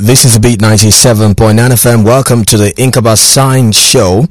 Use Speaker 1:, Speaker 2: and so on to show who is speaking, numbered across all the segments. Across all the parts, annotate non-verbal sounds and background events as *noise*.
Speaker 1: This is the Beat 97.9 FM. Welcome to the Inqaba Science Show.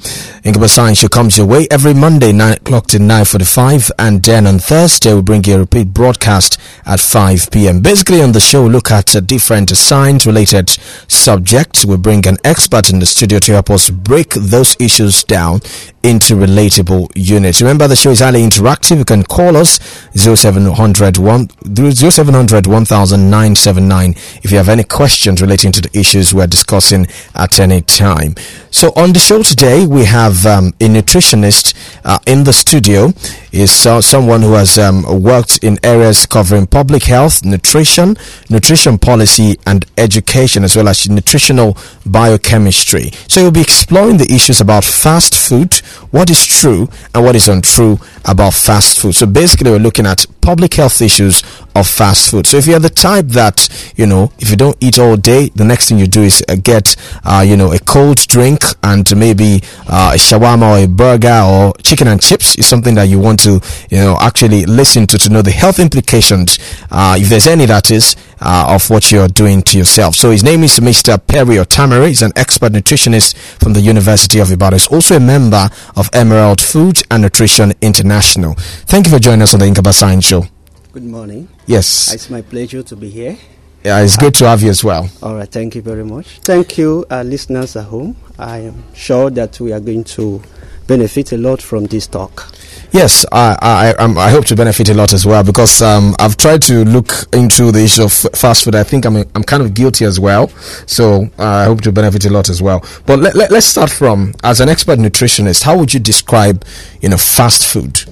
Speaker 1: Inqaba Science Show comes your way every Monday, 9 o'clock to 9.45. And then on Thursday, we bring you a repeat broadcast at 5 p.m. Basically, on the show, we look at different science-related subjects. We bring an expert in the studio to help us break those issues down into relatable units. Remember, the show is highly interactive. You can call us 0700 0700 1979 if you have any questions relating to the issues we're discussing at any time. So, on the show today, we have um, a nutritionist uh, in the studio. Is uh, someone who has um, worked in areas covering public health, nutrition, nutrition policy, and education, as well as nutritional biochemistry. So, you'll be exploring the issues about fast food, what is true and what is untrue about fast food. So basically, we're looking at public health issues of fast food. So if you're the type that, you know, if you don't eat all day, the next thing you do is uh, get, uh, you know, a cold drink and maybe uh, a shawarma or a burger or chicken and chips is something that you want to, you know, actually listen to to know the health implications, uh, if there's any that is, uh, of what you're doing to yourself. So his name is Mr. Perry Otamere. He's an expert nutritionist from the University of Ibadan. He's also a member of Emerald Food and Nutrition International. Thank you for joining us on the Inqaba Science Show.
Speaker 2: Good morning.
Speaker 1: Yes.
Speaker 2: It's my pleasure to be here.
Speaker 1: Yeah, it's good to have you as well.
Speaker 2: All right, thank you very much. Thank you, uh, listeners at home. I am sure that we are going to benefit a lot from this talk.
Speaker 1: Yes, I I, I'm, I hope to benefit a lot as well because um, I've tried to look into the issue of fast food. I think I'm I'm kind of guilty as well, so uh, I hope to benefit a lot as well. But let, let, let's start from as an expert nutritionist. How would you describe you know fast food?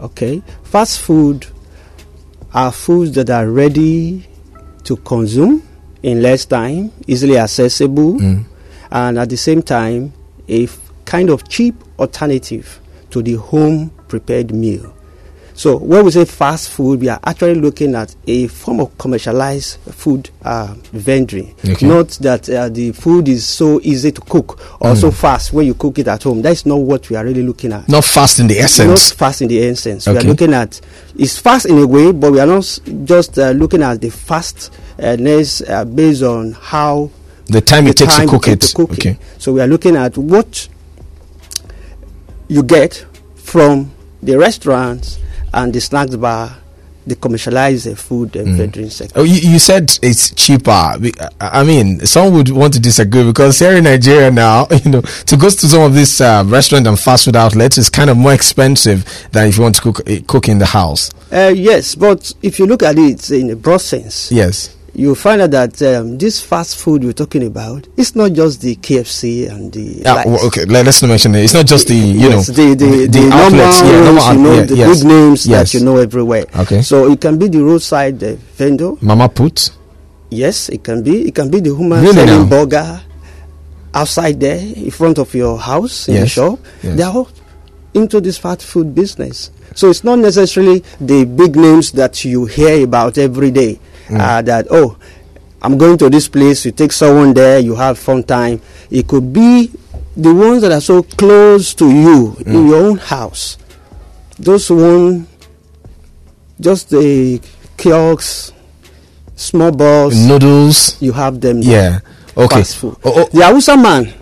Speaker 2: Okay, fast food are foods that are ready to consume in less time, easily accessible,
Speaker 1: Mm.
Speaker 2: and at the same time, a kind of cheap alternative to the home prepared meal. So, when we say fast food, we are actually looking at a form of commercialized food uh, vending.
Speaker 1: Okay.
Speaker 2: Not that uh, the food is so easy to cook or so fast when you cook it at home. That's not what we are really looking at.
Speaker 1: Not fast in the essence.
Speaker 2: Not fast in the essence. We are looking at it's fast in a way, but we are not just uh, looking at the fastness uh, based on how
Speaker 1: the time
Speaker 2: the
Speaker 1: it takes to cook
Speaker 2: it to cook it. So we are looking at what you get from the restaurants and the snacks bar, the commercialized uh, food and vending sector.
Speaker 1: Oh, you, you said it's cheaper. I I mean, some would want to disagree because here in Nigeria now, *laughs* you know, to go to some of these uh, restaurant and fast food outlets is kind of more expensive than if you want to cook eh, cook in the house.
Speaker 2: Uh, yes, but if you look at it in a broad sense,
Speaker 1: Yes.
Speaker 2: You find out that um, this fast food we're talking about, it's not just the KFC and the
Speaker 1: Yeah, well, okay. Let, us not mention it. It's not just the you
Speaker 2: yes,
Speaker 1: know
Speaker 2: the the, the, normal
Speaker 1: outlets. Yeah, normal
Speaker 2: you know,
Speaker 1: yeah,
Speaker 2: the
Speaker 1: yes.
Speaker 2: big names
Speaker 1: Yes.
Speaker 2: that you know everywhere.
Speaker 1: Okay.
Speaker 2: So it can be the roadside uh, vendor.
Speaker 1: Mama put.
Speaker 2: Yes, it can be. It can be the human
Speaker 1: Really
Speaker 2: selling
Speaker 1: now?
Speaker 2: burger outside there in front of your house in the shop.
Speaker 1: yes.
Speaker 2: They are all into this fast food business. So it's not necessarily the big names that you hear about every day.
Speaker 1: Mm.
Speaker 2: Uh, that oh, I'm going to this place. You take someone there. You have fun time. It could be the ones that are so close to you
Speaker 1: Mm.
Speaker 2: in your own house. Those one, just the kiosks, small balls
Speaker 1: Noodles.
Speaker 2: you have them
Speaker 1: Yeah. Okay.
Speaker 2: fast food.
Speaker 1: Oh, oh,
Speaker 2: The Hausa man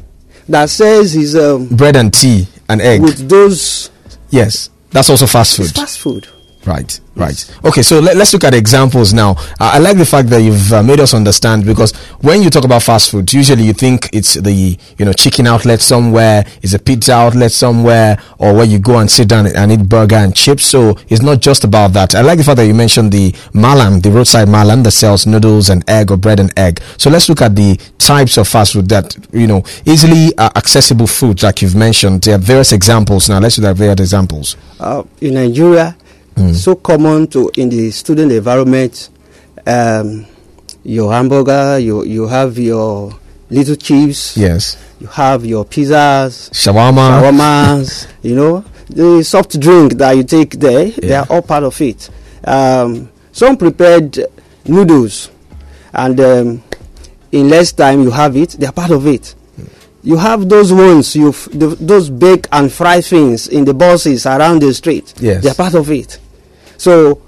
Speaker 2: that says he's um,
Speaker 1: bread and tea and egg.
Speaker 2: with those
Speaker 1: yes. That's also fast
Speaker 2: it's
Speaker 1: food.
Speaker 2: fast food.
Speaker 1: Right, right. Okay, so let, us look at examples now. Uh, I like the fact that you've uh, made us understand because when you talk about fast food, usually you think it's the you know chicken outlet somewhere, it's a pizza outlet somewhere, or where you go and sit down and eat burger and chips. So it's not just about that. I like the fact that you mentioned the malam, the roadside malam that sells noodles and egg or bread and egg. So let's look at the types of fast food that you know easily uh, accessible food, like you've mentioned. There are various examples. Now let's look at various examples.
Speaker 2: Uh, in Nigeria, so common to in the student environment. Um, your hamburger, you you have your little chips,
Speaker 1: Yes,
Speaker 2: you have your pizzas,
Speaker 1: shawarma.
Speaker 2: shawarmas, you know, the soft drink that you take there, they are all part of it. Um, some prepared noodles, and um, in less time you have it, they are part of it. You have those ones, you those bake and fry things in the buses around the street.
Speaker 1: Yes.
Speaker 2: they are part of it. So,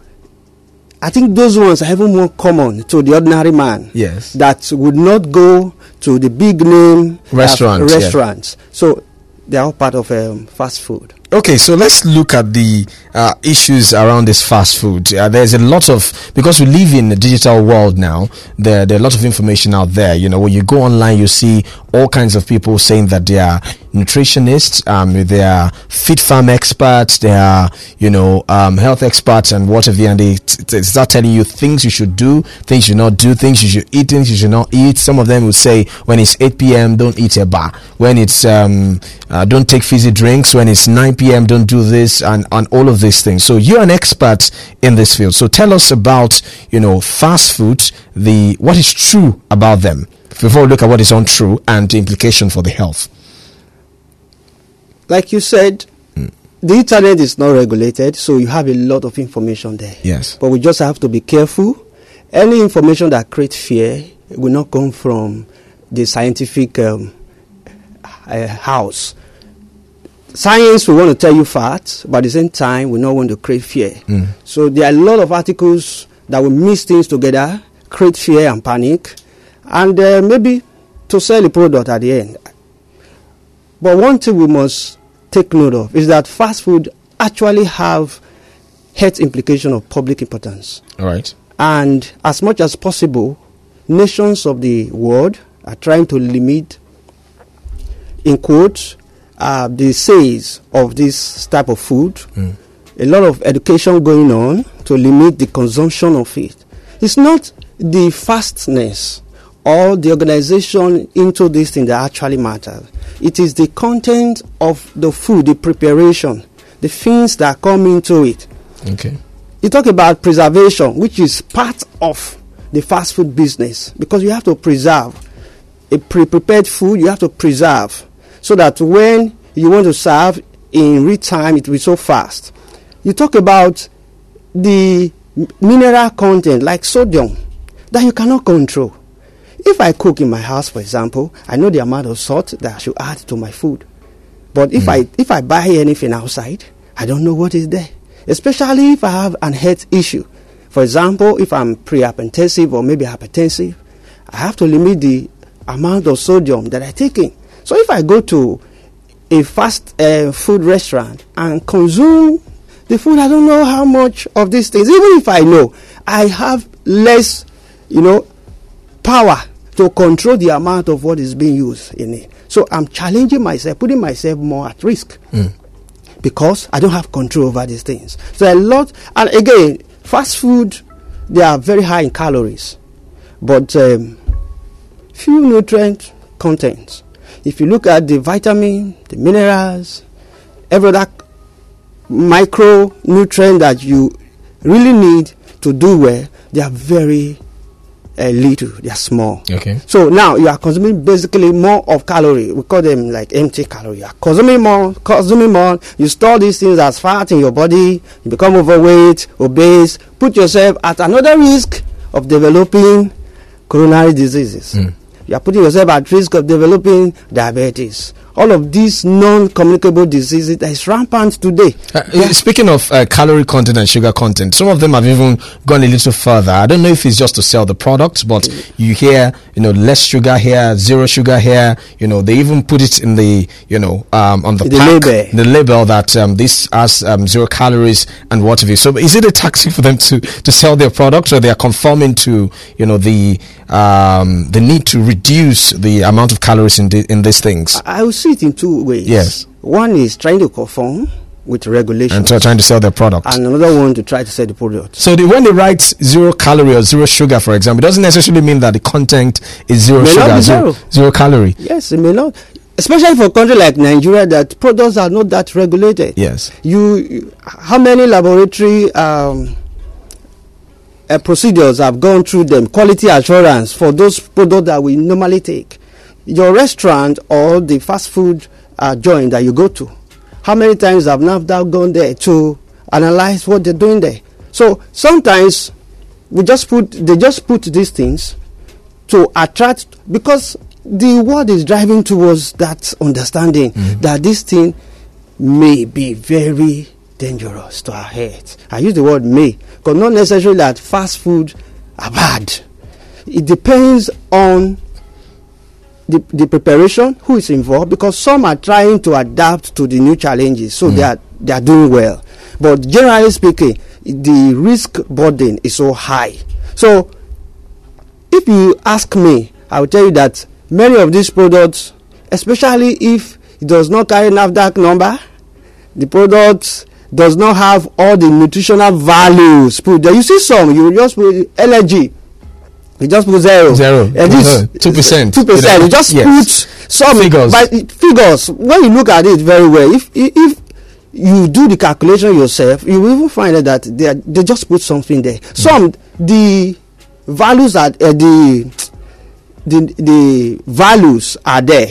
Speaker 2: I think those ones are even more common to the ordinary man.
Speaker 1: Yes.
Speaker 2: That would not go to the big name uh,
Speaker 1: Restaurants, yeah.
Speaker 2: restaurants. So they are all part of um, fast food.
Speaker 1: Okay, so let's look at the uh, issues around this fast food. Uh, there's a lot of because we live in a digital world now. There, there are a lot of information out there. You know, when you go online, you see all kinds of people saying that they are nutritionists, um, they are fit farm experts, they are you know um, health experts and whatever, and they, t- t- start telling you things you should do, things you should not do, things you should eat, things you should not eat. Some of them will say when it's 8 p.m. don't eat a bar. When it's um, uh, don't take fizzy drinks. When it's 9 p.m. don't do this and and all of these things. So you're an expert in this field. So tell us about you know fast food, the what is true about them before we look at what is untrue and the implication for the health.
Speaker 2: Like you said, the internet is not regulated, so you have a lot of information there.
Speaker 1: Yes.
Speaker 2: But we just have to be careful. Any information that creates fear will not come from the scientific um, uh, house. Science will want to tell you facts, but at the same time, we not want to create fear.
Speaker 1: Mm.
Speaker 2: So there are a lot of articles that will mix things together, create fear and panic, and uh, maybe to sell a product at the end. But one thing we must take note of is that fast food actually have health implication of public importance.
Speaker 1: All right.
Speaker 2: And as much as possible, nations of the world are trying to limit, in quotes, uh, the sales of this type of food.
Speaker 1: Mm.
Speaker 2: A lot of education going on to limit the consumption of it. It's not the fastness or the organization into this thing that actually matters. It is the content of the food, the preparation, the things that come into it
Speaker 1: Okay.
Speaker 2: you talk about preservation, which is part of the fast food business because you have to preserve a pre-prepared food. You have to preserve so that when you want to serve in real time, it will be so fast. You talk about the mineral content like sodium that you cannot control. If I cook in my house, for example, I know the amount of salt that I should add to my food. But if hmm. I if I buy anything outside, I don't know what is there. Especially if I have an health issue. For example, if I'm pre-hypertensive or maybe hypertensive, I have to limit the amount of sodium that I take in. So if I go to a fast uh, food restaurant and consume the food, I don't know how much of these things. Even if I know, I have less, you know, power to control the amount of what is being used in it. So I'm challenging myself, putting myself more at risk because I don't have control over these things. So a lot, and again, fast food, they are very high in calories, but um, few nutrient contents. If you look at the vitamin, the minerals, every other micronutrient that you really need to do well, they are very uh, little, they are small.
Speaker 1: Okay.
Speaker 2: So now you are consuming basically more of calorie. We call them like empty calorie. You are consuming more, consuming more. You store these things as fat in your body. You become overweight, obese. Put yourself at another risk of developing coronary diseases.
Speaker 1: Mm.
Speaker 2: You are putting yourself at risk of developing diabetes. All of these non-communicable diseases that is rampant today.
Speaker 1: Uh, uh, Speaking of uh, calorie content and sugar content, some of them have even gone a little further. I don't know if it's just to sell the product, but you hear, you know, less sugar here, zero sugar here. You know, they even put it in the, you know, um, on the,
Speaker 2: The
Speaker 1: pack,
Speaker 2: label.
Speaker 1: the label that um, this has um, zero calories and what have you. So, is it a taxi *laughs* for them to to sell their products, or they are conforming to, you know, the um, the need to reduce the amount of calories in the, in these things
Speaker 2: I will see it in two ways.
Speaker 1: Yes.
Speaker 2: One is trying to conform with regulations,
Speaker 1: and try- trying to sell their product?
Speaker 2: and another one to try to sell the product.
Speaker 1: So the, when they write zero calorie or zero sugar, for example, it doesn't necessarily mean that the content is zero sugar, zero,
Speaker 2: zero.
Speaker 1: zero calorie.
Speaker 2: Yes, it may not, especially for a country like Nigeria that products are not that regulated.
Speaker 1: Yes.
Speaker 2: You, you- how many laboratory um, uh, procedures have gone through them? Quality assurance for those products that we normally take. Your restaurant or the fast food uh, joint that you go to, how many times have NAFDAC gone there to analyze what they're doing there? So sometimes we just put they just put these things to attract because the world is driving towards that understanding that this thing may be very dangerous to our health. I use the word may, because not necessarily that fast food are bad. It depends on the, the preparation, who is involved, because some are trying to adapt to the new challenges, so they hmm. are they are doing well. But generally speaking, the risk burden is so high. So, if you ask me, I will tell you that many of these products, especially if it does not carry NAFDAC number, the product does not have all the nutritional values put there. You see some, you just put energy, you just put zero.
Speaker 1: Zero.
Speaker 2: And this uh-huh.
Speaker 1: Two percent.
Speaker 2: Two percent. You just
Speaker 1: Yes.
Speaker 2: put some
Speaker 1: Figures.
Speaker 2: But figures. When you look at it very well, if if you do the calculation yourself, you will find out that they are, they just put something there. Mm. Some the values are uh, the the the values are there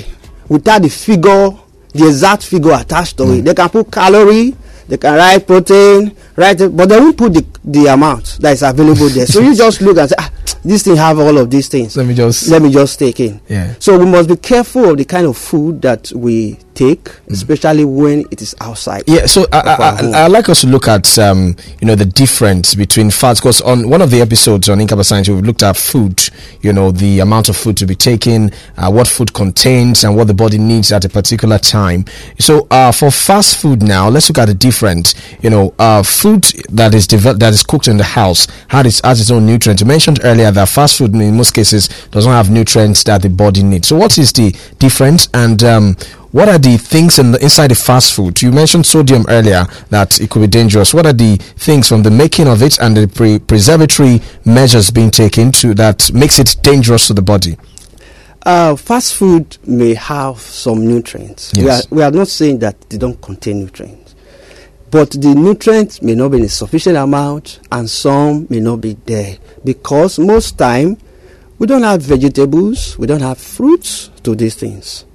Speaker 2: without the figure the exact figure attached to it mm. they can put calorie they can write protein write it, but they won't put the the amount that is available there. So you just look and say ah this thing have all of these things
Speaker 1: Let me just.
Speaker 2: let me just take in
Speaker 1: Yeah.
Speaker 2: so we must be careful of the kind of food that we take especially when it is outside
Speaker 1: Yeah, so I, I. I, I like us to look at um, you know the difference between fats because on one of the episodes on Inqaba Science we've looked at food, you know the amount of food to be taken, uh, what food contains, and what the body needs at a particular time. So uh, for fast food now, let's look at the difference. You know, uh, food that is developed that is cooked in the house has its, has its own nutrients. You mentioned earlier that fast food in most cases does not have nutrients that the body needs. So what is the difference and um, what are the things in the, inside the fast food? You mentioned sodium earlier that it could be dangerous. What are the things from the making of it and the pre- preservatory measures being taken to that makes it dangerous to the body?
Speaker 2: Uh, fast food may have some nutrients. We, are, we are not saying that they don't contain nutrients. But the nutrients may not be in a sufficient amount and some may not be there. Because most time, we don't have vegetables, we don't have fruits to these things.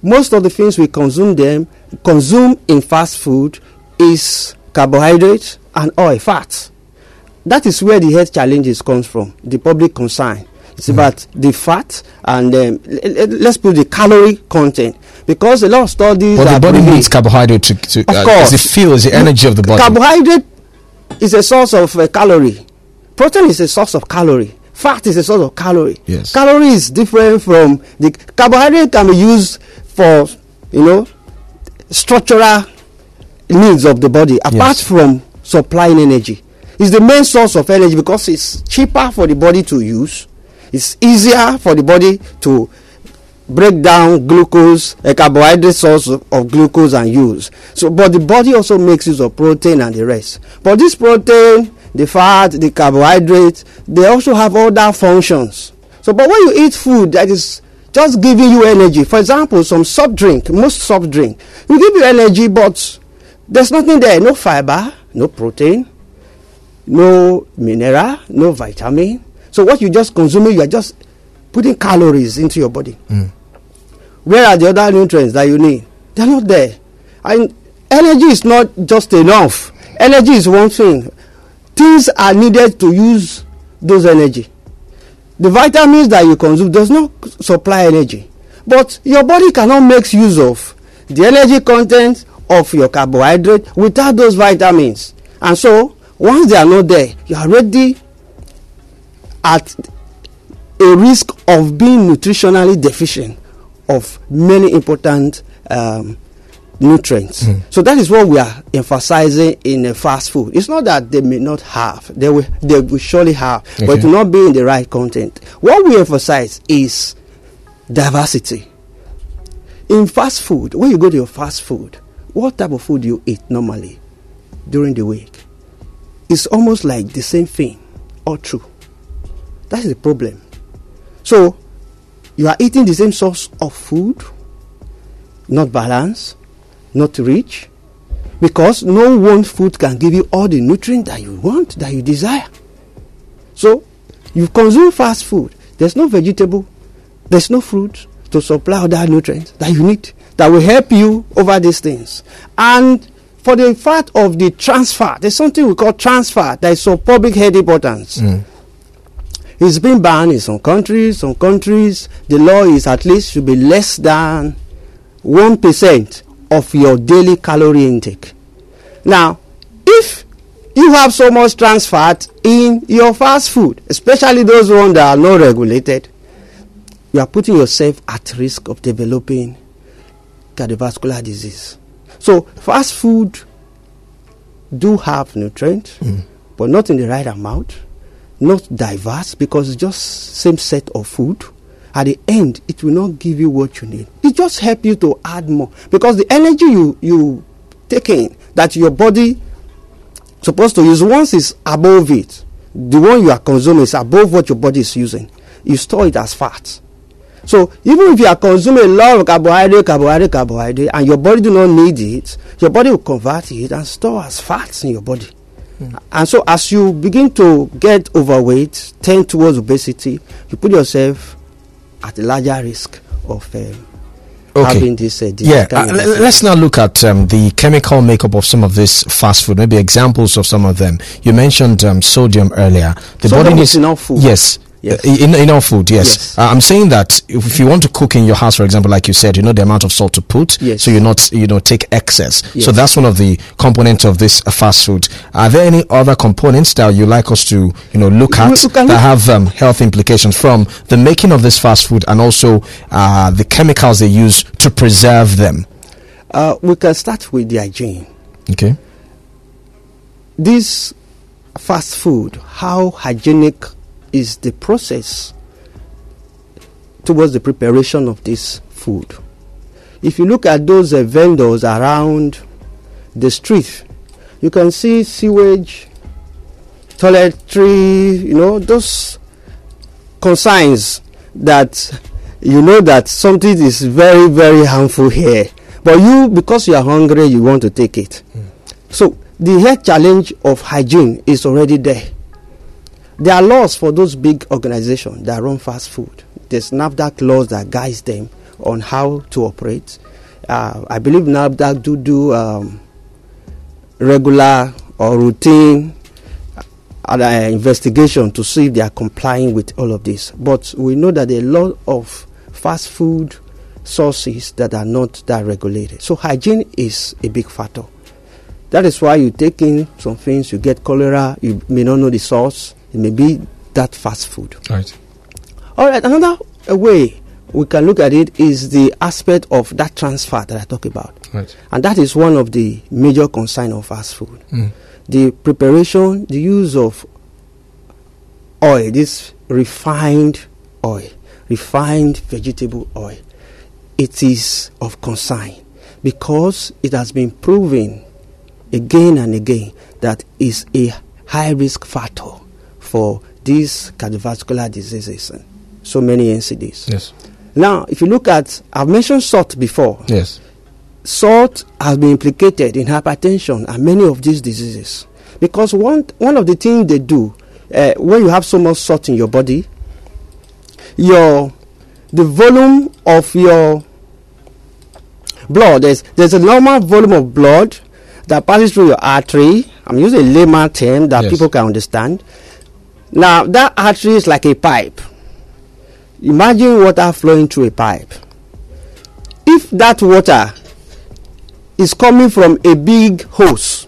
Speaker 2: Most of the things we consume them, consume in fast food is carbohydrate and oil, fats that is where the health challenges comes from the public concern it's about the fat and um, let's put the calorie content because a lot of studies
Speaker 1: But the body needs carbohydrate to, to
Speaker 2: Of
Speaker 1: uh,
Speaker 2: course.
Speaker 1: fuel, is the energy of the body.
Speaker 2: carbohydrate is a source of uh, calorie protein is a source of calorie fat is a source of calorie
Speaker 1: Yes.
Speaker 2: calorie is different from the carbohydrate can be used for you know structural needs of the body apart
Speaker 1: Yes.
Speaker 2: from supplying energy it's the main source of energy because it's cheaper for the body to use it's easier for the body to break down glucose a carbohydrate source of, of glucose and use. So but the body also makes use of protein and the rest. But this protein the fat the carbohydrate they also have other functions. So but when you eat food that is just giving you energy for example some soft drink most soft drink will give you energy but there's nothing there. No fiber no protein no mineral no vitamin so what you just consuming you are just putting calories into your body. Hmm. Where are the other nutrients that you need? They're not there. And energy is not just enough. Energy is one thing. Things are needed to use those energy. The vitamins that you consume does not supply energy. But your body cannot make use of the energy content of your carbohydrate without those vitamins. And so once they are not there you are already at a risk of being nutritionally deficient of many important um, nutrients. So that is what we are emphasizing in uh, fast food. It's not that they may not have; they will, they will surely have, but it will not be in the right content. What we emphasize is diversity. In fast food, when you go to your fast food, what type of food do you eat normally during the week? It's almost like the same thing, all true. That is the problem. So, you are eating the same source of food, not balanced, not rich, because no one food can give you all the nutrients that you want, that you desire. So, you consume fast food. There's no vegetable, there's no fruit to supply other nutrients that you need that will help you over these things. And for the fact of the trans fat, there's something we call trans fat that is of public health importance. Mm. It's been banned in some countries. Some countries, the law is at least should be less than one percent of your daily calorie intake. Now, if you have so much trans fat in your fast food, especially those ones that are not regulated, you are putting yourself at risk of developing cardiovascular disease. So, fast food do have nutrients, mm. but not in the right amount, not diverse because it's just same set of food. At the end, it will not give you what you need. It just help you to add more because the energy you you take in that your body supposed to use once is above it, the one you are consuming is above what your body is using. You store it as fat. So even if you are consuming a lot of carbohydrate, carbohydrate, carbohydrate, and your body do not need it, your body will convert it and store as fats in your body. And so as you begin to get overweight, tend towards obesity, you put yourself at a larger risk of um,
Speaker 1: Okay.
Speaker 2: having this uh,
Speaker 1: Yeah, uh,
Speaker 2: of
Speaker 1: le-
Speaker 2: disease.
Speaker 1: let's now look at um, the chemical makeup of some of this fast food. Maybe examples of some of them. You mentioned um, sodium earlier. The
Speaker 2: Sodium
Speaker 1: body
Speaker 2: is
Speaker 1: needs
Speaker 2: all food.
Speaker 1: Yes.
Speaker 2: Yes.
Speaker 1: Uh, In, in all food, yes.
Speaker 2: Yes.
Speaker 1: Uh, I'm saying that if, if you want to cook in your house, for example, like you said, you know the amount of salt to put,
Speaker 2: Yes.
Speaker 1: so you're not you know take excess. So that's one of the components of this uh, fast food. Are there any other components that you like us to you know look at that
Speaker 2: look-
Speaker 1: have um, health implications from the making of this fast food and also uh, the chemicals they use to preserve them?
Speaker 2: Uh, we can start with the hygiene.
Speaker 1: Okay.
Speaker 2: this fast food, how hygienic is the process towards the preparation of this food? If you look at those uh, vendors around the street, you can see sewage, toiletry, you know, those consigns that you know that something is very, very harmful here. But you, because you are hungry, you want to take it. So the health challenge of hygiene is already there. There are laws for those big organizations that run fast food. There's NAFDAC laws that guides them on how to operate. Uh, I believe NAFDAC do do um, regular or routine uh, investigation to see if they are complying with all of this. But we know that a lot of fast food sources that are not that regulated. So hygiene is a big factor. That is why you take in some things, you get cholera, you may not know the source, it may be that fast food.
Speaker 1: Right.
Speaker 2: All right, another way we can look at it is the aspect of that trans fat that I talk about.
Speaker 1: Right.
Speaker 2: And that is one of the major concern of fast food.
Speaker 1: Mm.
Speaker 2: The preparation, the use of oil, this refined oil, refined vegetable oil, it is of concern because it has been proven again and again that is a high risk factor for these cardiovascular diseases so many NCDs.
Speaker 1: Yes.
Speaker 2: Now, if you look at, I've mentioned salt before.
Speaker 1: Yes.
Speaker 2: Salt has been implicated in hypertension and many of these diseases because one one of the things they do uh, when you have so much salt in your body, your the volume of your blood there's there's a normal volume of blood that passes through your artery. I'm using a layman term that
Speaker 1: Yes.
Speaker 2: people can understand. Now that artery is like a pipe. Imagine water flowing through a pipe. If that water is coming from a big hose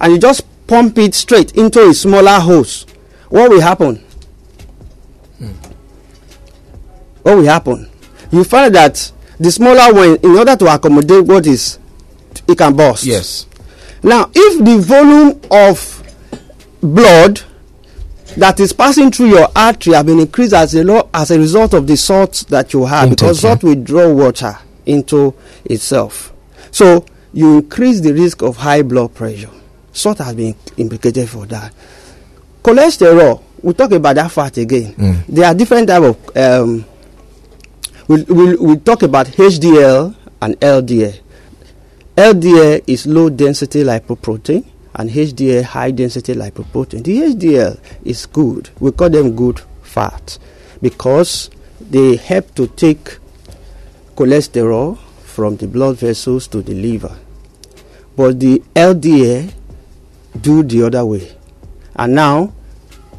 Speaker 2: and you just pump it straight into a smaller hose, what will happen? What will happen? You find that the smaller one, in order to accommodate what is, it can burst.
Speaker 1: Yes.
Speaker 2: Now, if the volume of blood that is passing through your artery have been increased as a, lo- as a result of the salt that you have,
Speaker 1: Intake,
Speaker 2: because salt will draw water into itself. So, you increase the risk of high blood pressure. Salt has been implicated for that. Cholesterol, we'll talk about that fat again.
Speaker 1: Mm.
Speaker 2: There are different type of um, we'll, we'll, we'll talk about HDL and LDL. LDL is low density lipoprotein and HDL high density lipoprotein. The HDL is good. We call them good fat because they help to take cholesterol from the blood vessels to the liver. But the LDL do the other way. And now,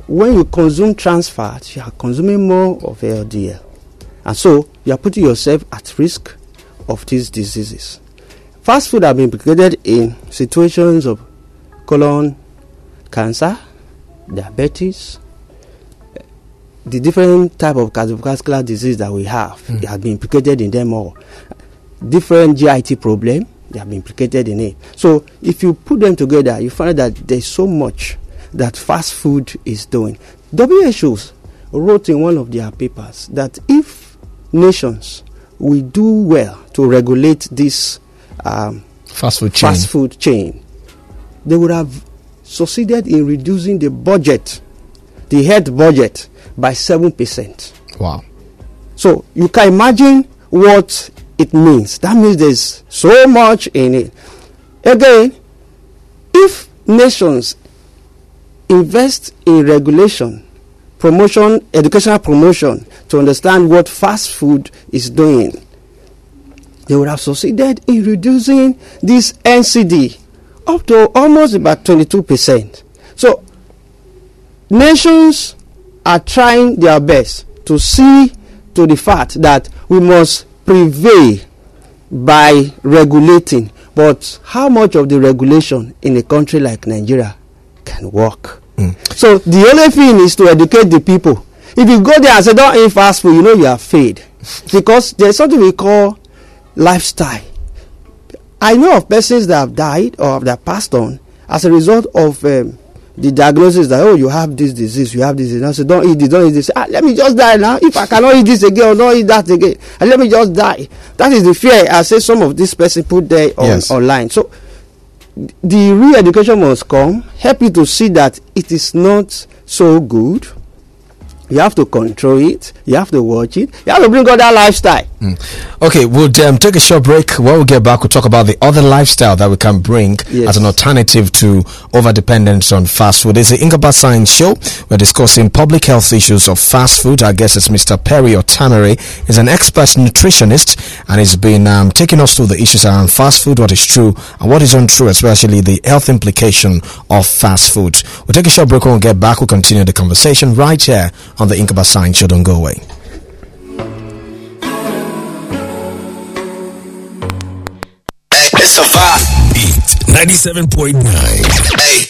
Speaker 2: when you consume trans fat, you are consuming more of LDL. And so, you are putting yourself at risk of these diseases. fast food have been implicated in situations of colon cancer, diabetes, the different type of cardiovascular disease that we have.
Speaker 1: Mm.
Speaker 2: They have been implicated in them all. Different GIT problem, they have been implicated in it. So if you put them together, you find that there's so much that fast food is doing. WHO wrote in one of their papers that if nations will do well to regulate this um,
Speaker 1: Fast food chain.
Speaker 2: fast food chain, they would have succeeded in reducing the budget, the health budget, by seven percent.
Speaker 1: Wow.
Speaker 2: So you can imagine what it means. That means there's so much in it. Again, if nations invest in regulation, promotion, educational promotion to understand what fast food is doing, they would have succeeded in reducing this NCD up to almost about 22%. So nations are trying their best to see to the fact that we must prevail by regulating. But how much of the regulation in a country like Nigeria can work? Mm. So the only thing is to educate the people. If you go there and say don't eat fast food, you know you are failed. *laughs* because there's something we call lifestyle. I know of persons that have died or that passed on as a result of um, the diagnosis that oh you have this disease, you have this disease. I say don't eat this, don't eat this. Ah, let me just die now. If I cannot eat this again or not eat that again, and let me just die. That is the fear I say some of this person put there on
Speaker 1: Yes.
Speaker 2: online. So the re-education must come, help you to see that it is not so good. You have to control it. You have to watch it. You have to bring out that lifestyle.
Speaker 1: Okay, we'll um, take a short break. When we get back, we'll talk about the other lifestyle that we can bring
Speaker 2: Yes.
Speaker 1: as an alternative to over dependence on fast food. It's the Inqaba Science Show. We're discussing public health issues of fast food. Our guest is Mr. Perry Otamere. He's an expert nutritionist and he's been um, taking us through the issues around fast food, what is true and what is untrue, especially the health implication of fast food. We'll take a short break. When we get back, we'll continue the conversation right here on the Inqaba sign, Show. Don't go away.
Speaker 3: It's a vibe.
Speaker 4: Beat 97.9.
Speaker 3: Hey.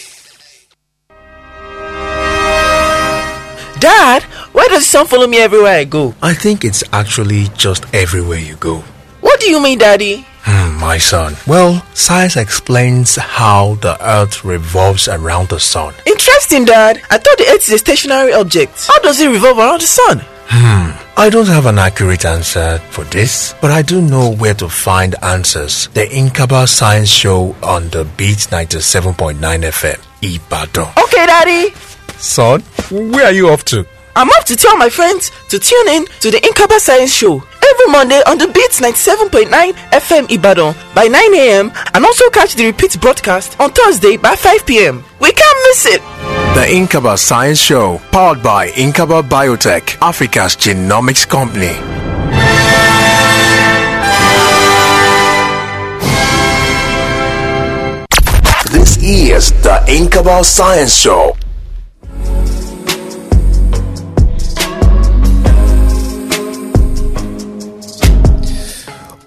Speaker 5: Dad, why does the sun follow me everywhere I go?
Speaker 4: I think it's actually just everywhere you go.
Speaker 5: What do you mean, Daddy?
Speaker 4: Hmm, my son. Well, science explains how the earth revolves around the sun.
Speaker 5: Interesting, Dad. I thought the Earth is a stationary object. How does it revolve around the sun? Hmm.
Speaker 4: I don't have an accurate answer for this, but I do know where to find answers. The Inqaba Science Show on the Beat 97.9 FM, Ibadan.
Speaker 5: Okay, Daddy.
Speaker 4: Son, where are you off to?
Speaker 5: I'm off to tell my friends to tune in to the Inqaba Science Show every Monday on the Beats 97.9 FM Ibadan by 9 a.m. and also catch the repeat broadcast on Thursday by 5 p.m. We can't miss it.
Speaker 4: The Inqaba Science Show, powered by Inqaba Biotech, Africa's genomics company.
Speaker 3: This is the Inqaba Science Show.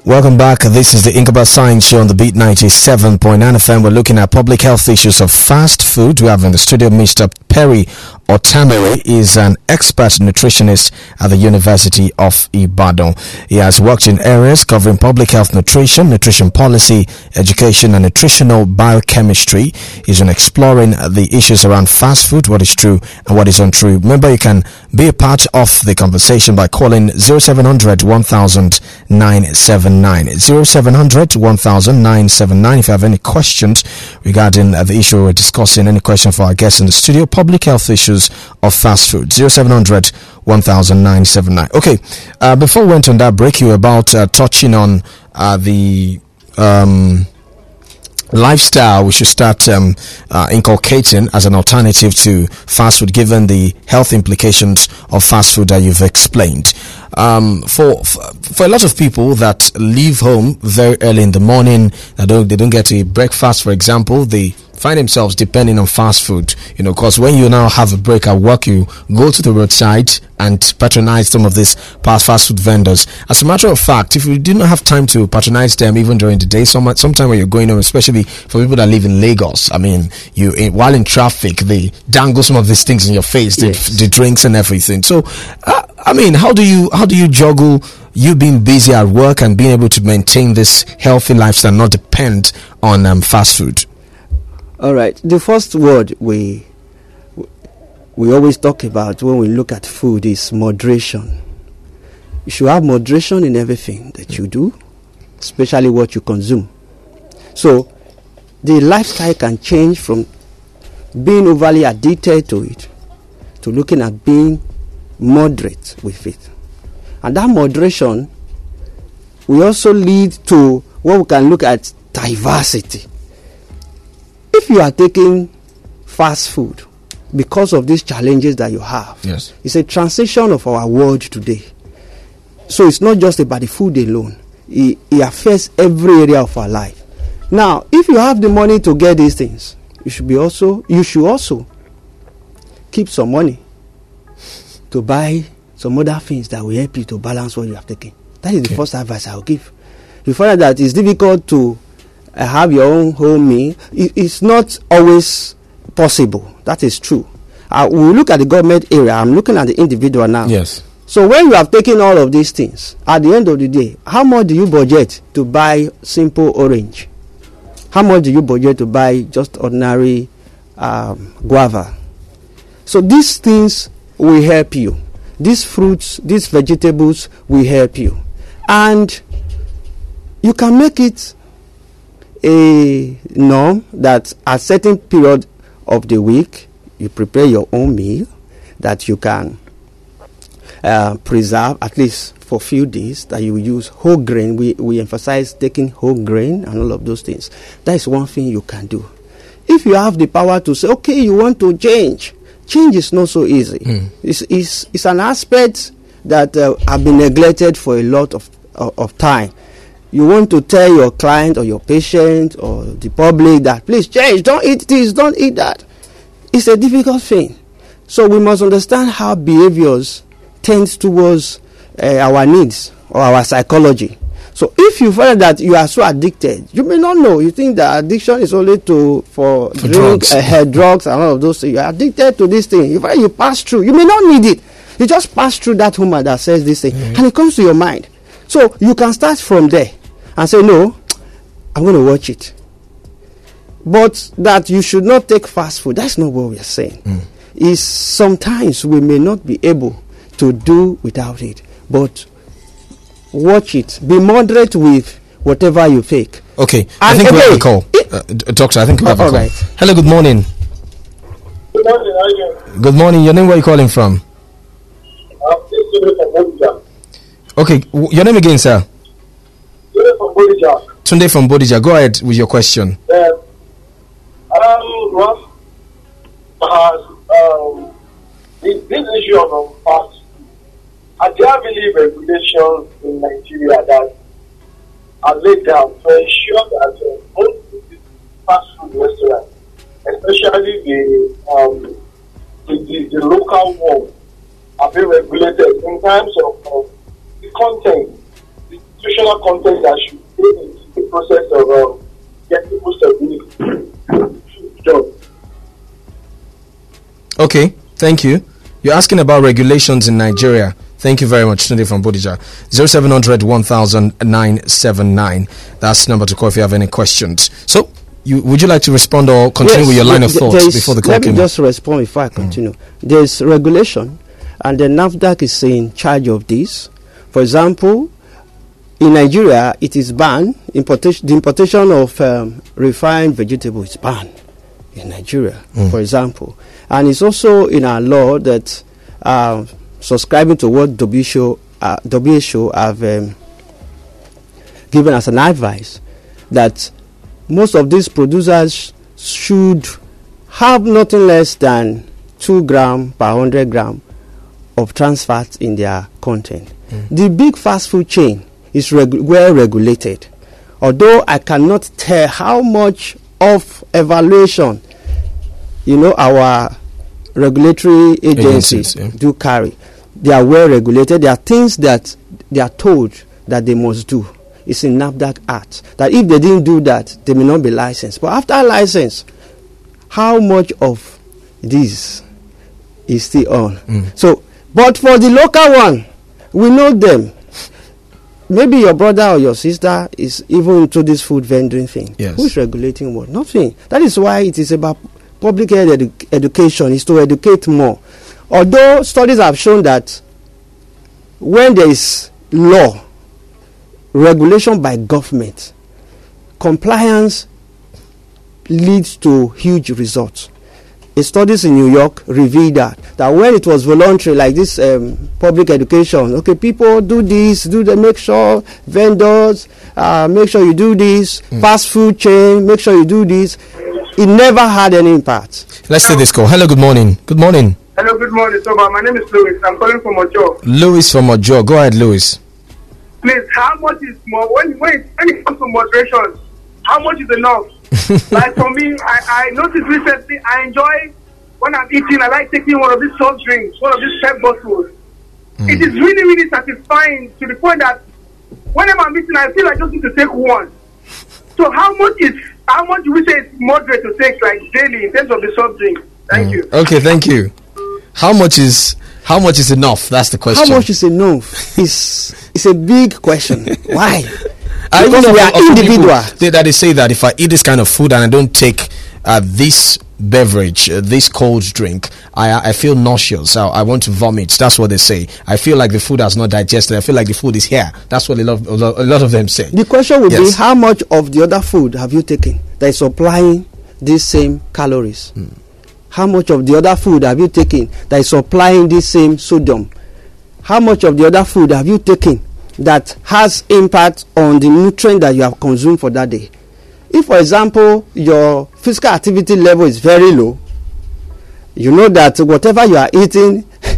Speaker 1: Welcome back. This is the Inqaba Science Show on the Beat 97.9 FM. We're looking at public health issues of fast food. We have in the studio Mr. Perry Otamere is an expert nutritionist at the University of Ibadan. He has worked in areas covering public health nutrition, nutrition policy, education, and nutritional biochemistry. He's been exploring the issues around fast food, what is true and what is untrue. Remember, you can be a part of the conversation by calling 0700 1000 979. 0700 1000 979. If you have any questions regarding the issue we're discussing, any question for our guests in the studio, public health issues of fast food. 0700 1000 979. Okay, uh, before we went on that break, you were about uh, touching on uh, the. Um, lifestyle we should start um, uh, inculcating as an alternative to fast food given the health implications of fast food that you've explained um, for, for for a lot of people that leave home very early in the morning they don't, they don't get a breakfast for example they find themselves depending on fast food. You know, because when you now have a break at work, you go to the roadside and patronize some of these fast fast food vendors. As a matter of fact, if you do not have time to patronize them even during the day, some sometime when you're going home, especially for people that live in Lagos, I mean, you in, while in traffic, they dangle some of these things in your face, the,
Speaker 2: Yes.
Speaker 1: the drinks and everything. So, uh, I mean, how do you how do you juggle you being busy at work and being able to maintain this healthy lifestyle, not depend on um, fast food?
Speaker 2: All right. The first word we we always talk about when we look at food is moderation. You should have moderation in everything that you do, especially what you consume. So, the lifestyle can change from being overly addicted to it to looking at being moderate with it. And that moderation will also lead to what we can look at diversity if you are taking fast food because of these challenges that you have,
Speaker 1: Yes.
Speaker 2: it's a transition of our world today. So it's not just about the food alone, it, it affects every area of our life. Now, if you have the money to get these things, you should be also you should also keep some money to buy some other things that will help you to balance what you have taken. That is the
Speaker 1: Okay.
Speaker 2: first advice I will give. You find out that it's difficult to have your own home meal. It, it's not always possible. That is true. Uh, we look at the government area. I'm looking at the individual now.
Speaker 1: Yes.
Speaker 2: So when you have taken all of these things, at the end of the day, how much do you budget to buy simple orange? How much do you budget to buy just ordinary um, guava? So these things will help you. These fruits, these vegetables will help you. And you can make it a norm that at certain period of the week you prepare your own meal that you can uh, preserve at least for a few days that you use whole grain. We, we emphasize taking whole grain and all of those things. That is one thing you can do. If you have the power to say, okay, you want to change, change is not so easy. It's, it's, it's an aspect that uh, have been neglected for a lot of, of, of time. You want to tell your client or your patient or the public that please change, don't eat this, don't eat that. It's a difficult thing. So we must understand how behaviors tend towards uh, our needs or our psychology. So if you find that you are so addicted, you may not know. You think that addiction is only to for,
Speaker 1: For
Speaker 2: drink,
Speaker 1: drugs.
Speaker 2: uh, drugs, and all of those things. You are addicted to this thing. You find you pass through. You may not need it. You just pass through that woman that says this thing, and it comes to your mind. So you can start from there and say, "No, I'm going to watch it." But that you should not take fast food. That's not what we are saying. Is sometimes we may not be able to do without it, but watch it. Be moderate with whatever you take.
Speaker 1: Okay. I
Speaker 2: And
Speaker 1: think we have a call. Uh, doctor, I think we have a call.
Speaker 2: right.
Speaker 1: Hello, good morning.
Speaker 6: Good morning, how are you?
Speaker 1: Good morning. Your name, where are you calling from?
Speaker 6: I'm Sule from Bodija.
Speaker 1: Okay. Your name again, sir?
Speaker 6: Sule from Bodija.
Speaker 1: Tunde from Bodija. Go ahead with your question.
Speaker 6: Um, well, has um, this, this issue of um, food, are there really regulations in Nigeria that are laid down to ensure that uh, most of fast food restaurants, especially the, um, the, the, the local ones, are being regulated in terms of uh, the content, institutional content that should be in the process of um, getting people to done.
Speaker 1: Okay. Thank you. You're asking about regulations in Nigeria. Thank you very much, Tunde from Bodija. 0700 100979. That's the number to call if you have any questions. So, you, would you like to respond or continue
Speaker 2: Yes,
Speaker 1: with your line of
Speaker 2: th-
Speaker 1: thought
Speaker 2: there is-
Speaker 1: before the call
Speaker 2: Let me
Speaker 1: came? Mm.
Speaker 2: just respond before I continue. There is regulation, and the NAFDAC is in charge of this. For example, in Nigeria, it is banned. Importation, the importation of um, refined vegetable is banned in Nigeria,
Speaker 1: Mm.
Speaker 2: for example. And it's also in our law that uh, subscribing to what WHO, uh, WHO have um, given as an advice that most of these producers should have nothing less than 2 gram per 100 gram of trans fat in their content. The big fast food chain is regu- well regulated. Although I cannot tell how much of evaluation, you know, our regulatory agencies,
Speaker 1: Agencies, yeah.
Speaker 2: do carry. They are well regulated. There are things that they are told that they must do. It's in NAFDAC Act that if they didn't do that, they may not be licensed. But after license, how much of this is still on? Mm. So, but for the local one, we know them. Maybe your brother or your sister is even into this food vending thing.
Speaker 1: Yes.
Speaker 2: Who is regulating what? Nothing. That is why it is about public health edu- education is to educate more. Although studies have shown that when there is law, regulation by government, compliance leads to huge results. A studies in New York revealed that that when it was voluntary, like this um, public education, okay, people do this, do the make sure vendors, uh, make sure you do this, fast food chain, make sure you do this. It never had any impact.
Speaker 1: Let's take this call. Hello, good morning. Good morning.
Speaker 7: Hello, good morning, Soba. My name is Louis. I'm calling from Ojo.
Speaker 1: Louis from Ojo. Go ahead, Louis.
Speaker 7: Please, how much is more when when when it comes to moderation? How much is enough? *laughs* like for me, I, I noticed recently I enjoy when I'm eating. I like taking one of these soft drinks, one of these pep bottles. Hmm. It is really really satisfying to the point that whenever I'm eating, I feel I just need to take one. So how much is how much do we say is moderate to take like daily in terms of the soft drink? Thank you. Hmm.
Speaker 1: Okay, thank you. How much is how much is enough? That's the question.
Speaker 2: How much is enough? Is it's a big question. *laughs* Why?
Speaker 1: I
Speaker 2: Because
Speaker 1: know
Speaker 2: we
Speaker 1: of-
Speaker 2: are
Speaker 1: of
Speaker 2: individual.
Speaker 1: They, that they say that if I eat this kind of food and I don't take uh, this beverage, uh, this cold drink, I I feel nauseous. I, I want to vomit. That's what they say. I feel like the food has not digested. I feel like the food is here. That's what a lot, a lot, a lot of them say.
Speaker 2: The question would be how much of the other food have you taken that is supplying these same calories?
Speaker 1: Hmm.
Speaker 2: How much of the other food have you taken that is supplying this same sodium? How much of the other food have you taken that has impact on the nutrient that you have consumed for that day? If, for example, your physical activity level is very low, you know that whatever you are eating *laughs*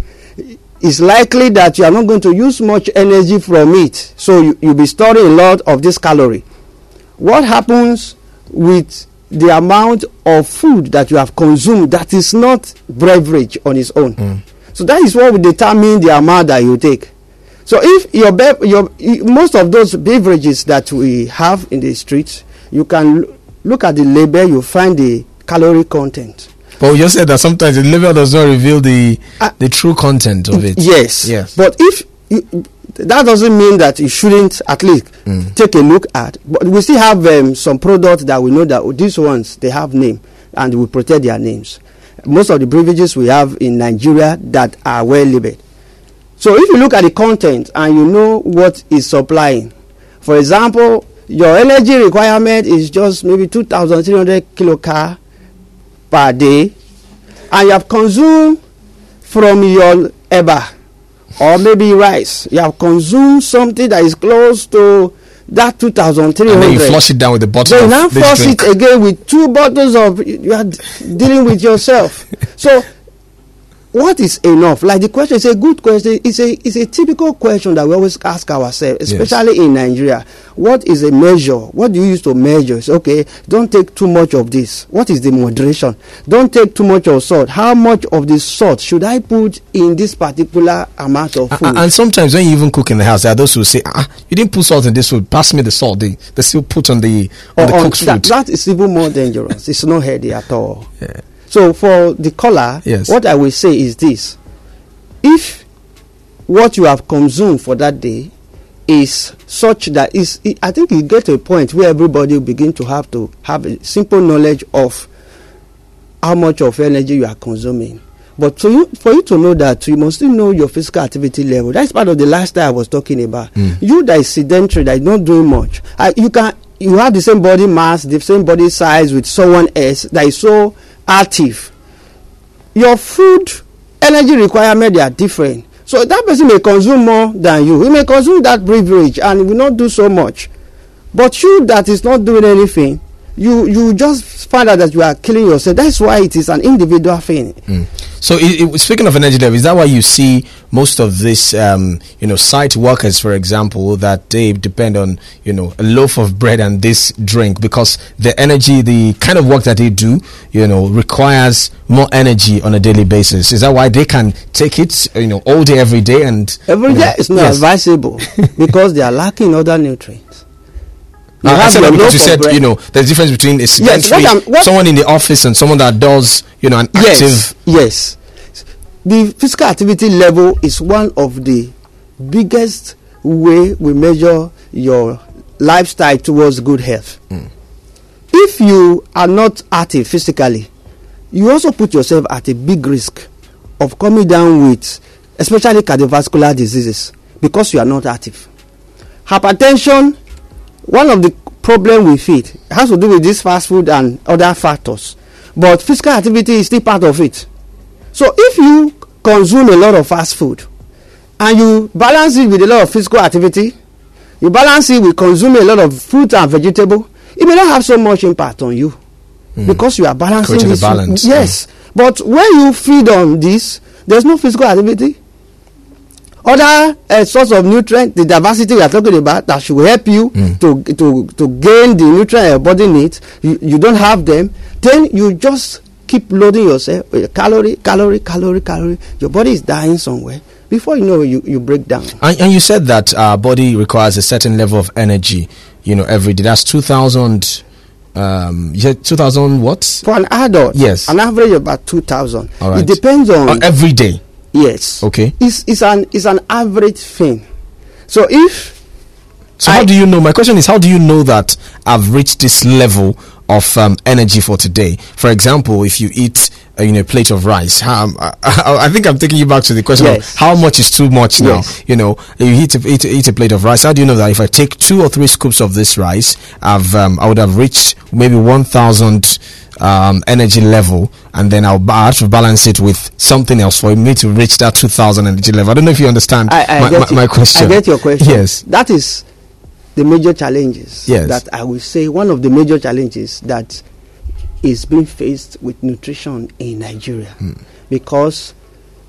Speaker 2: it's likely that you are not going to use much energy from it. So you, you'll be storing a lot of this calorie. What happens with the amount of food that you have consumed that is not beverage on its own? Mm. So that is what will determine the amount that you take so if your, your most of those beverages that we have in the streets you can l- look at the label you find the calorie content
Speaker 1: But we just said that sometimes the label does not reveal the
Speaker 2: Ah.
Speaker 1: the true content of it.
Speaker 2: Yes.
Speaker 1: Yes.
Speaker 2: But if you, that doesn't mean that you shouldn't at least
Speaker 1: Mm.
Speaker 2: take a look at. But we still have um, some products that we know that oh, these ones they have name and we protect their names. Most of the beverages we have in Nigeria that are well labeled. So if you look at the content and you know what is supplying, for example, your energy requirement is just maybe 2,300 kilocal per day, and you have consumed from your eba or maybe rice, you have consumed something that is close to that 2,300.
Speaker 1: And then you flush it down with the bottle
Speaker 2: Then you now flush
Speaker 1: drink.
Speaker 2: it again with two bottles of you are dealing with yourself. *laughs* So what is enough? Like the question is a good question. It's a it's a typical question that we always ask ourselves,
Speaker 1: Yes.
Speaker 2: especially in Nigeria. What is a measure? What do you use to measure? It's okay, don't take too much of this. What is the moderation? Don't take too much of salt. How much of the salt should I put in this particular amount of food?
Speaker 1: And sometimes when you even cook in the house, there are those who say, "Ah, you didn't put salt in this food. Pass me the salt." They they still put on the on the
Speaker 2: or on-
Speaker 1: cooked
Speaker 2: that,
Speaker 1: food.
Speaker 2: that is even more dangerous. it's not healthy at all. *laughs*
Speaker 1: Yeah.
Speaker 2: So for the caller,
Speaker 1: Yes.
Speaker 2: what I will say is this: if what you have consumed for that day is such that is, it, I think you get to a point where everybody will begin to have to have a simple knowledge of how much of energy you are consuming. But for you, for you to know that, you must still know your physical activity level. That's part of the last lifestyle I was talking about. Hmm. You that is sedentary, that is not doing much, I, you can you have the same body mass, the same body size with someone else that is so active. Your food energy requirement they are different. So that person may consume more than you. He may consume that beverage and will not do so much. But you that is not doing anything, you you just find out that you are killing yourself. That's why it is an individual thing.
Speaker 1: So, it, it, speaking of energy level, is that why you see most of this, um, you know, site workers, for example, that they depend on, you know, a loaf of bread and this drink because the energy, the kind of work that they do, you know, requires more energy on a daily basis. Is that why they can take it, you know, all day, every day, and
Speaker 2: every day
Speaker 1: you know,
Speaker 2: is not
Speaker 1: yes.
Speaker 2: advisable *laughs* because they are lacking other nutrients. You
Speaker 1: I
Speaker 2: have
Speaker 1: said that because you said
Speaker 2: bread.
Speaker 1: you know there's a difference between a sedentary,
Speaker 2: what what-
Speaker 1: someone in the office and someone that does you know an
Speaker 2: yes,
Speaker 1: active.
Speaker 2: yes. The physical activity level is one of the biggest way we measure your lifestyle towards good health. Hmm. If you are not active physically, you also put yourself at a big risk of coming down with especially cardiovascular diseases because you are not active. Hypertension, one of the problem with it has to do with this fast food and other factors. But physical activity is still part of it. So if you consume a lot of fast food and you balance it with a lot of physical activity you balance it with consuming a lot of fruit and vegetable it may not have so much impact on you hmm. because you are balancing
Speaker 1: Creating
Speaker 2: this
Speaker 1: balance,
Speaker 2: yes. Hmm. But when you feed on this there's no physical activity other uh, source of nutrient the diversity we are talking about that should help you to to to gain the nutrient your body needs you, you don't have them then you just keep loading yourself with calorie calorie calorie calorie your body is dying somewhere before you know you you break down
Speaker 1: And, and you said that our body requires a certain level of energy, you know, every day. That's two thousand. Um, you said two thousand what?
Speaker 2: for an adult
Speaker 1: Yes.
Speaker 2: an average about 2000
Speaker 1: All right.
Speaker 2: it depends on
Speaker 1: Uh, every day.
Speaker 2: Yes
Speaker 1: Okay.
Speaker 2: it's it's an it's an average thing so if
Speaker 1: So how
Speaker 2: I-
Speaker 1: do you know? My question is, how do you know that I've reached this level of um, energy for today? For example, if you eat, uh, you know, a plate of rice, how, *laughs* I, I think I'm taking you back to the question
Speaker 2: Yes.
Speaker 1: of how much is too much now.
Speaker 2: Yes.
Speaker 1: You know, you eat a, eat, a- eat a plate of rice. How do you know that if I take two or three scoops of this rice, I've um, I would have reached maybe one thousand um, energy level, and then I'll I have to balance it with something else for me to reach that two thousand energy level. I don't know if you understand
Speaker 2: I, I
Speaker 1: my, my, my question.
Speaker 2: I get your question.
Speaker 1: Yes.
Speaker 2: That is the major challenges.
Speaker 1: Yes.
Speaker 2: That I will say one of the major challenges that is being faced with nutrition in Nigeria,
Speaker 1: Hmm.
Speaker 2: because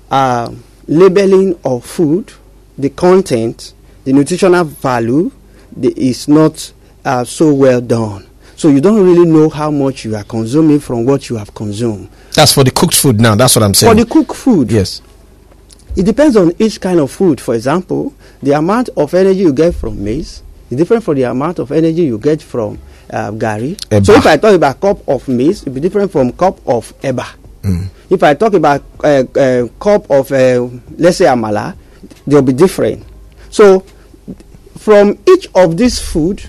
Speaker 2: um, labeling of food, the content, the nutritional value, the, is not uh, so well done. So you don't really know how much you are consuming from what you have consumed.
Speaker 1: That's for the cooked food now. That's what I'm saying.
Speaker 2: For the cooked food,
Speaker 1: yes.
Speaker 2: it depends on each kind of food. For example, the amount of energy you get from maize is different from the amount of energy you get from uh, gari.
Speaker 1: Eba.
Speaker 2: So if I talk about cup of maize, it will be different from cup of eba. If I talk about uh, uh, cup of uh, let's say amala, they'll be different. So from each of these food,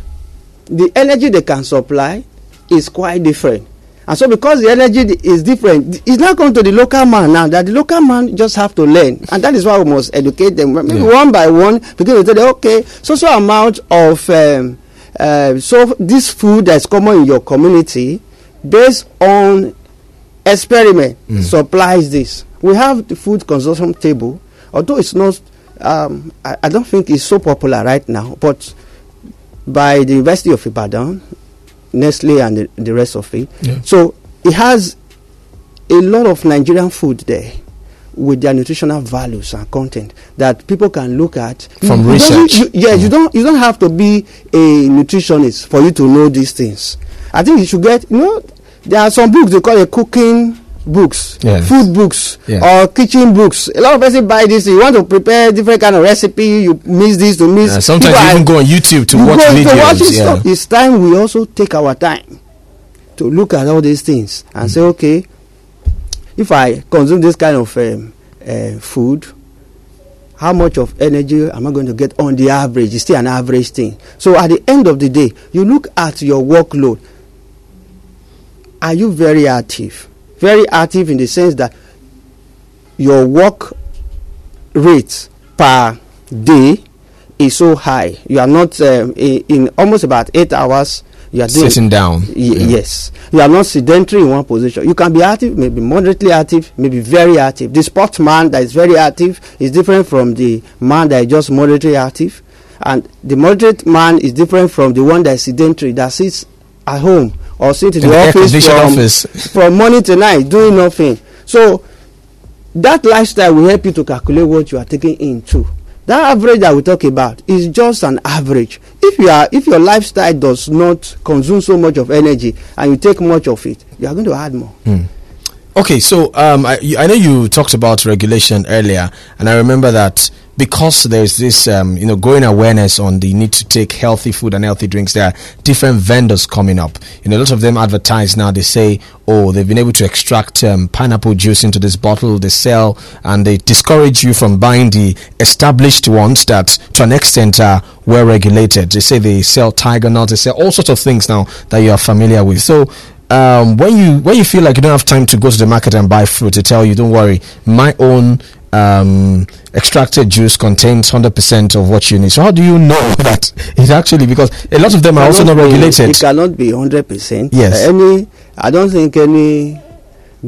Speaker 2: the energy they can supply is quite different. And so because the energy is different, it's not going to the local man now that the local man just have to learn. And that is why we must educate them. Maybe
Speaker 1: Yeah.
Speaker 2: one by one, because to tell them, okay, so so amount of um, uh, so this food that's common in your community based on experiment supplies this. We have the food consumption table, although it's not um, I, I don't think it's so popular right now, but by the University of Ibadan, Nestle and the, the rest of it.
Speaker 1: Yeah.
Speaker 2: So it has a lot of Nigerian food there with their nutritional values and content that people can look at
Speaker 1: From
Speaker 2: You-
Speaker 1: research.
Speaker 2: you- yeah, you don't you don't have to be a nutritionist for you to know these things. I think you should get you know there are some books they call it cooking books,
Speaker 1: Yes.
Speaker 2: food books,
Speaker 1: Yeah.
Speaker 2: or kitchen books. A lot of people buy this. You want to prepare different kind of recipe. You mix this to mix.
Speaker 1: Uh, sometimes
Speaker 2: People
Speaker 1: you even go on YouTube to
Speaker 2: you
Speaker 1: watch videos.
Speaker 2: watch this
Speaker 1: yeah.
Speaker 2: stuff. It's time we also take our time to look at all these things and say, okay, if I consume this kind of um, uh, food, how much of energy am I going to get on the average? It's still an average thing. So at the end of the day, you look at your workload. Are you very active? Very active in the sense that your work rate per day is so high. You are not um, in, in almost about eight hours. You are doing
Speaker 1: Sitting down.
Speaker 2: Y-
Speaker 1: Yeah.
Speaker 2: Yes, you are not sedentary in one position. You can be active, maybe moderately active, maybe very active. The sportsman that is very active is different from the man that is just moderately active, and the moderate man is different from the one that is sedentary that sits at home or sit in
Speaker 1: In
Speaker 2: the,
Speaker 1: the
Speaker 2: office, from,
Speaker 1: office.
Speaker 2: from morning to night doing nothing. So that lifestyle will help you to calculate what you are taking in too. That average that we talk about is just an average. If you are, if your lifestyle does not consume so much of energy and you take much of it, you are going to add more.
Speaker 1: Okay, so um, I, I know you talked about regulation earlier, and I remember that because there's this, um, you know, growing awareness on the need to take healthy food and healthy drinks, there are different vendors coming up. You know, a lot of them advertise now. They say, oh, they've been able to extract um, pineapple juice into this bottle. They sell, and they discourage you from buying the established ones that, to an extent, are well regulated. They say they sell tiger nuts. They sell all sorts of things now that you are familiar with. So um, when you when you feel like you don't have time to go to the market and buy fruit, they tell you, don't worry, my own um, extracted juice contains hundred percent of what you need. So how do you know *laughs* that it actually because a lot of them are also not
Speaker 2: be-
Speaker 1: regulated?
Speaker 2: It cannot be hundred percent.
Speaker 1: Yes.
Speaker 2: Any, I don't think any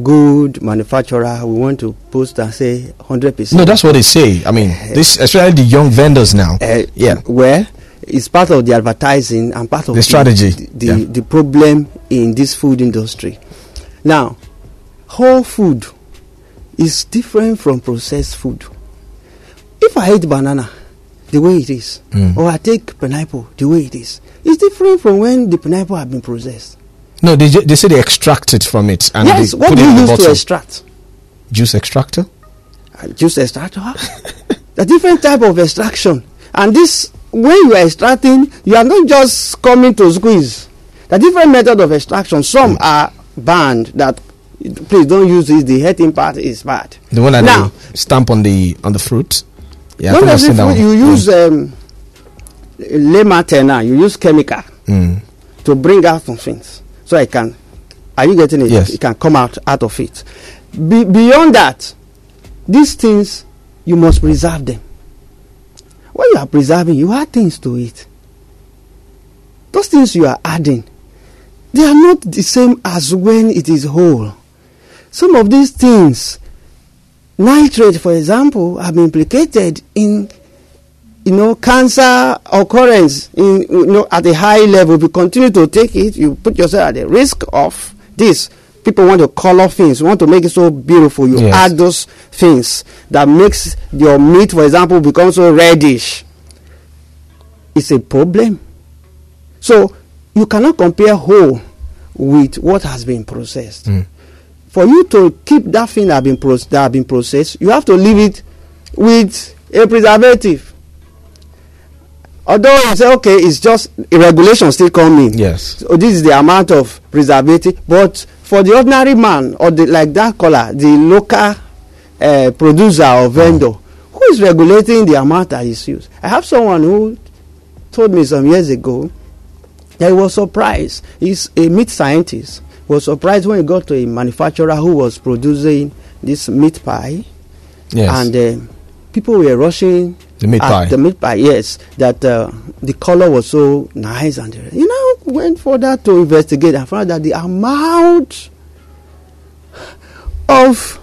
Speaker 2: good manufacturer will want to post and say hundred percent.
Speaker 1: No, that's what they say. I mean, this especially the young vendors now.
Speaker 2: Uh,
Speaker 1: yeah,
Speaker 2: Where it's part of the advertising and part of
Speaker 1: The strategy,
Speaker 2: the, the,
Speaker 1: yeah.
Speaker 2: the problem in this food industry. Now, whole food is different from processed food. If I eat banana the way it is,
Speaker 1: Mm.
Speaker 2: or I take pineapple the way it is, it's different from when the pineapple have been processed.
Speaker 1: no, they they say they extract it from it and
Speaker 2: yes, what do you use to extract?
Speaker 1: Juice extractor.
Speaker 2: Uh, juice extractor. *laughs* the different type of extraction, and this when you are extracting, you are not just coming to squeeze. The different method of extraction. Some are banned. That please don't use this. The health part is bad.
Speaker 1: The one that
Speaker 2: Now-
Speaker 1: they stamp on the on the fruit. Yeah,
Speaker 2: not
Speaker 1: think I've
Speaker 2: every
Speaker 1: seen that
Speaker 2: food
Speaker 1: one.
Speaker 2: you
Speaker 1: Mm.
Speaker 2: use um, Lematerna, you use chemical
Speaker 1: Mm.
Speaker 2: to bring out some things, so I can. Are you getting it?
Speaker 1: Yes.
Speaker 2: It can come out out of it. Be, beyond that, these things you must preserve them. When you are preserving, you add things to it. Those things you are adding, they are not the same as when it is whole. Some of these things, nitrate, for example, have been implicated in you know, cancer occurrence in, you know, at a high level. If you continue to take it, you put yourself at the risk of this. People want to color things, want to make it so beautiful. You
Speaker 1: Yes.
Speaker 2: add those things that makes your meat, for example, become so reddish. It's a problem. So you cannot compare whole with what has been processed.
Speaker 1: Mm.
Speaker 2: For you to keep that thing that have been that have been processed, you have to leave it with a preservative. Although you say okay, it's just a regulation still coming.
Speaker 1: Yes.
Speaker 2: So this is the amount of preservative, but for the ordinary man or the like that color, the local uh, producer or vendor, who is regulating the amount that is used? I have someone who told me some years ago he was surprised. He's a meat scientist. Was surprised when he got to a manufacturer who was producing this meat pie,
Speaker 1: Yes.
Speaker 2: and uh, people were rushing
Speaker 1: The meat pie.
Speaker 2: The meat pie, yes. That uh, the color was so nice, and the- you know, went further to investigate and found that the amount of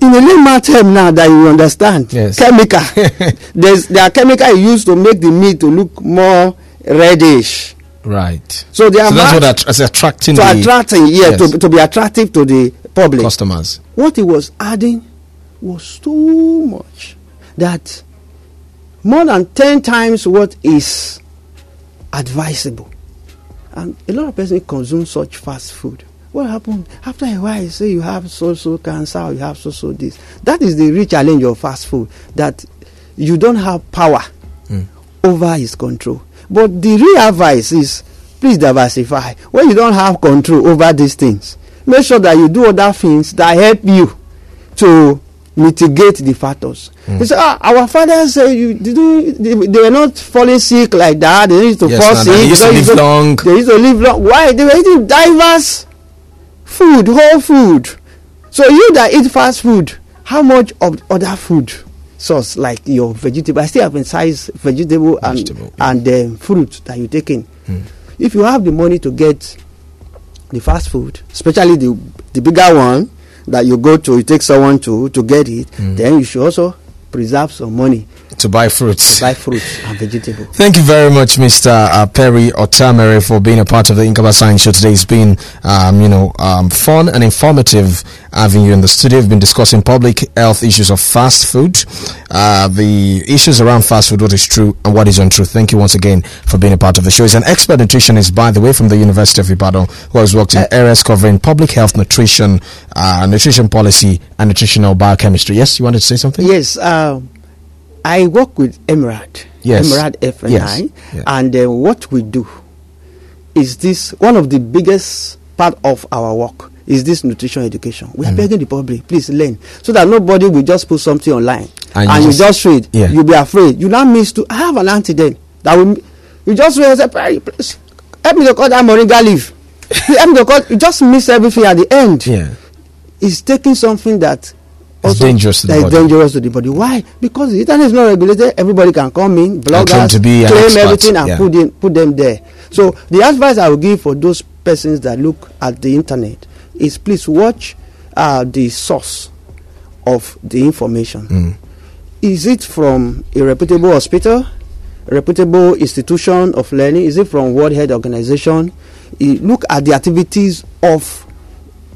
Speaker 2: in a layman term now that you understand
Speaker 1: Yes.
Speaker 2: chemical *laughs* there's there are chemical used to make the meat to look more reddish.
Speaker 1: Right.
Speaker 2: so the
Speaker 1: So that's what att- attracting
Speaker 2: to
Speaker 1: the
Speaker 2: attracting yeah
Speaker 1: Yes.
Speaker 2: to, to be attractive to the public.
Speaker 1: Customers.
Speaker 2: what he was adding was too much that more than 10 times what is advisable. And a lot of persons consume such fast food. What happened? After a while you say you have so so cancer you have so so this. That is the real challenge of fast food that you don't have power hmm. over his control but the real advice is please diversify when you don't have control over these things make sure that you do other things that help you to mitigate the factors. You say, ah, our fathers say you they, they were not falling sick like that. They used to
Speaker 1: Yes,
Speaker 2: fall sick.
Speaker 1: they used to live
Speaker 2: you-
Speaker 1: long.
Speaker 2: They used to live long. Why? They were eating diverse food, whole food. So you that eat fast food, how much of other food source like your vegetable? I still have emphasize vegetable,
Speaker 1: Vegetable,
Speaker 2: and and um, fruit that you take in.
Speaker 1: Hmm.
Speaker 2: If you have the money to get the fast food, especially the the bigger one that you go to, you take someone to to get it,
Speaker 1: Hmm.
Speaker 2: then you should also preserve some money
Speaker 1: To buy fruits.
Speaker 2: buy fruits and vegetables.
Speaker 1: Thank you very much, Mr. Uh, Perry Otamere, for being a part of the Inqaba Science Show today. It's been, um, you know, um, fun and informative having you in the studio. We've been discussing public health issues of fast food, uh, the issues around fast food, what is true and what is untrue. Thank you once again for being a part of the show. He's an expert nutritionist, by the way, from the University of Ibadan, who has worked in areas covering public health, nutrition, uh, nutrition policy, and nutritional biochemistry. Yes, you wanted to say something?
Speaker 2: Yes, um, I work with Emerald,
Speaker 1: Yes.
Speaker 2: Emerald FNI,
Speaker 1: Yes. Yeah.
Speaker 2: and uh, what we do is this one of the biggest part of our work is this nutrition education. We
Speaker 1: Mm.
Speaker 2: are begging the public, please learn, so that nobody will just put something online
Speaker 1: And
Speaker 2: and,
Speaker 1: you just-
Speaker 2: read.
Speaker 1: yeah.
Speaker 2: You'll be afraid. You now miss to. I have an auntie then that will. You just read. Say, "Hey, please, help me to cut that moringa leaf. *laughs* help me to cut. You just miss everything at the end
Speaker 1: Yeah.
Speaker 2: is taking something that
Speaker 1: It's dangerous to the body.
Speaker 2: dangerous to the body. Why? Because the internet is not regulated. Everybody can come in, bloggers
Speaker 1: to be an
Speaker 2: claim everything and
Speaker 1: yeah.
Speaker 2: put in, put them there. So the advice I will give for those persons that look at the internet is please watch uh, the source of the information.
Speaker 1: Mm.
Speaker 2: Is it from a reputable hospital, a reputable institution of learning? Is it from World Health Organization? Look at the activities of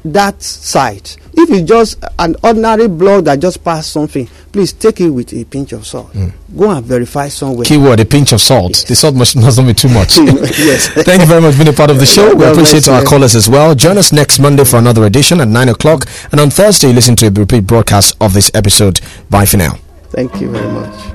Speaker 2: that site. If it's just an ordinary blog that just passed something, please take it with a pinch of salt. Hmm. Go and verify somewhere.
Speaker 1: Keyword, a pinch of salt. The salt must, must not be too much. *laughs*
Speaker 2: Yes. *laughs*
Speaker 1: Thank you very much for being a part of the *laughs* show. We appreciate our callers as well. Join us next Monday for another edition at 9 o'clock. And on Thursday, listen to a repeat broadcast of this episode. Bye for now.
Speaker 2: Thank you very much.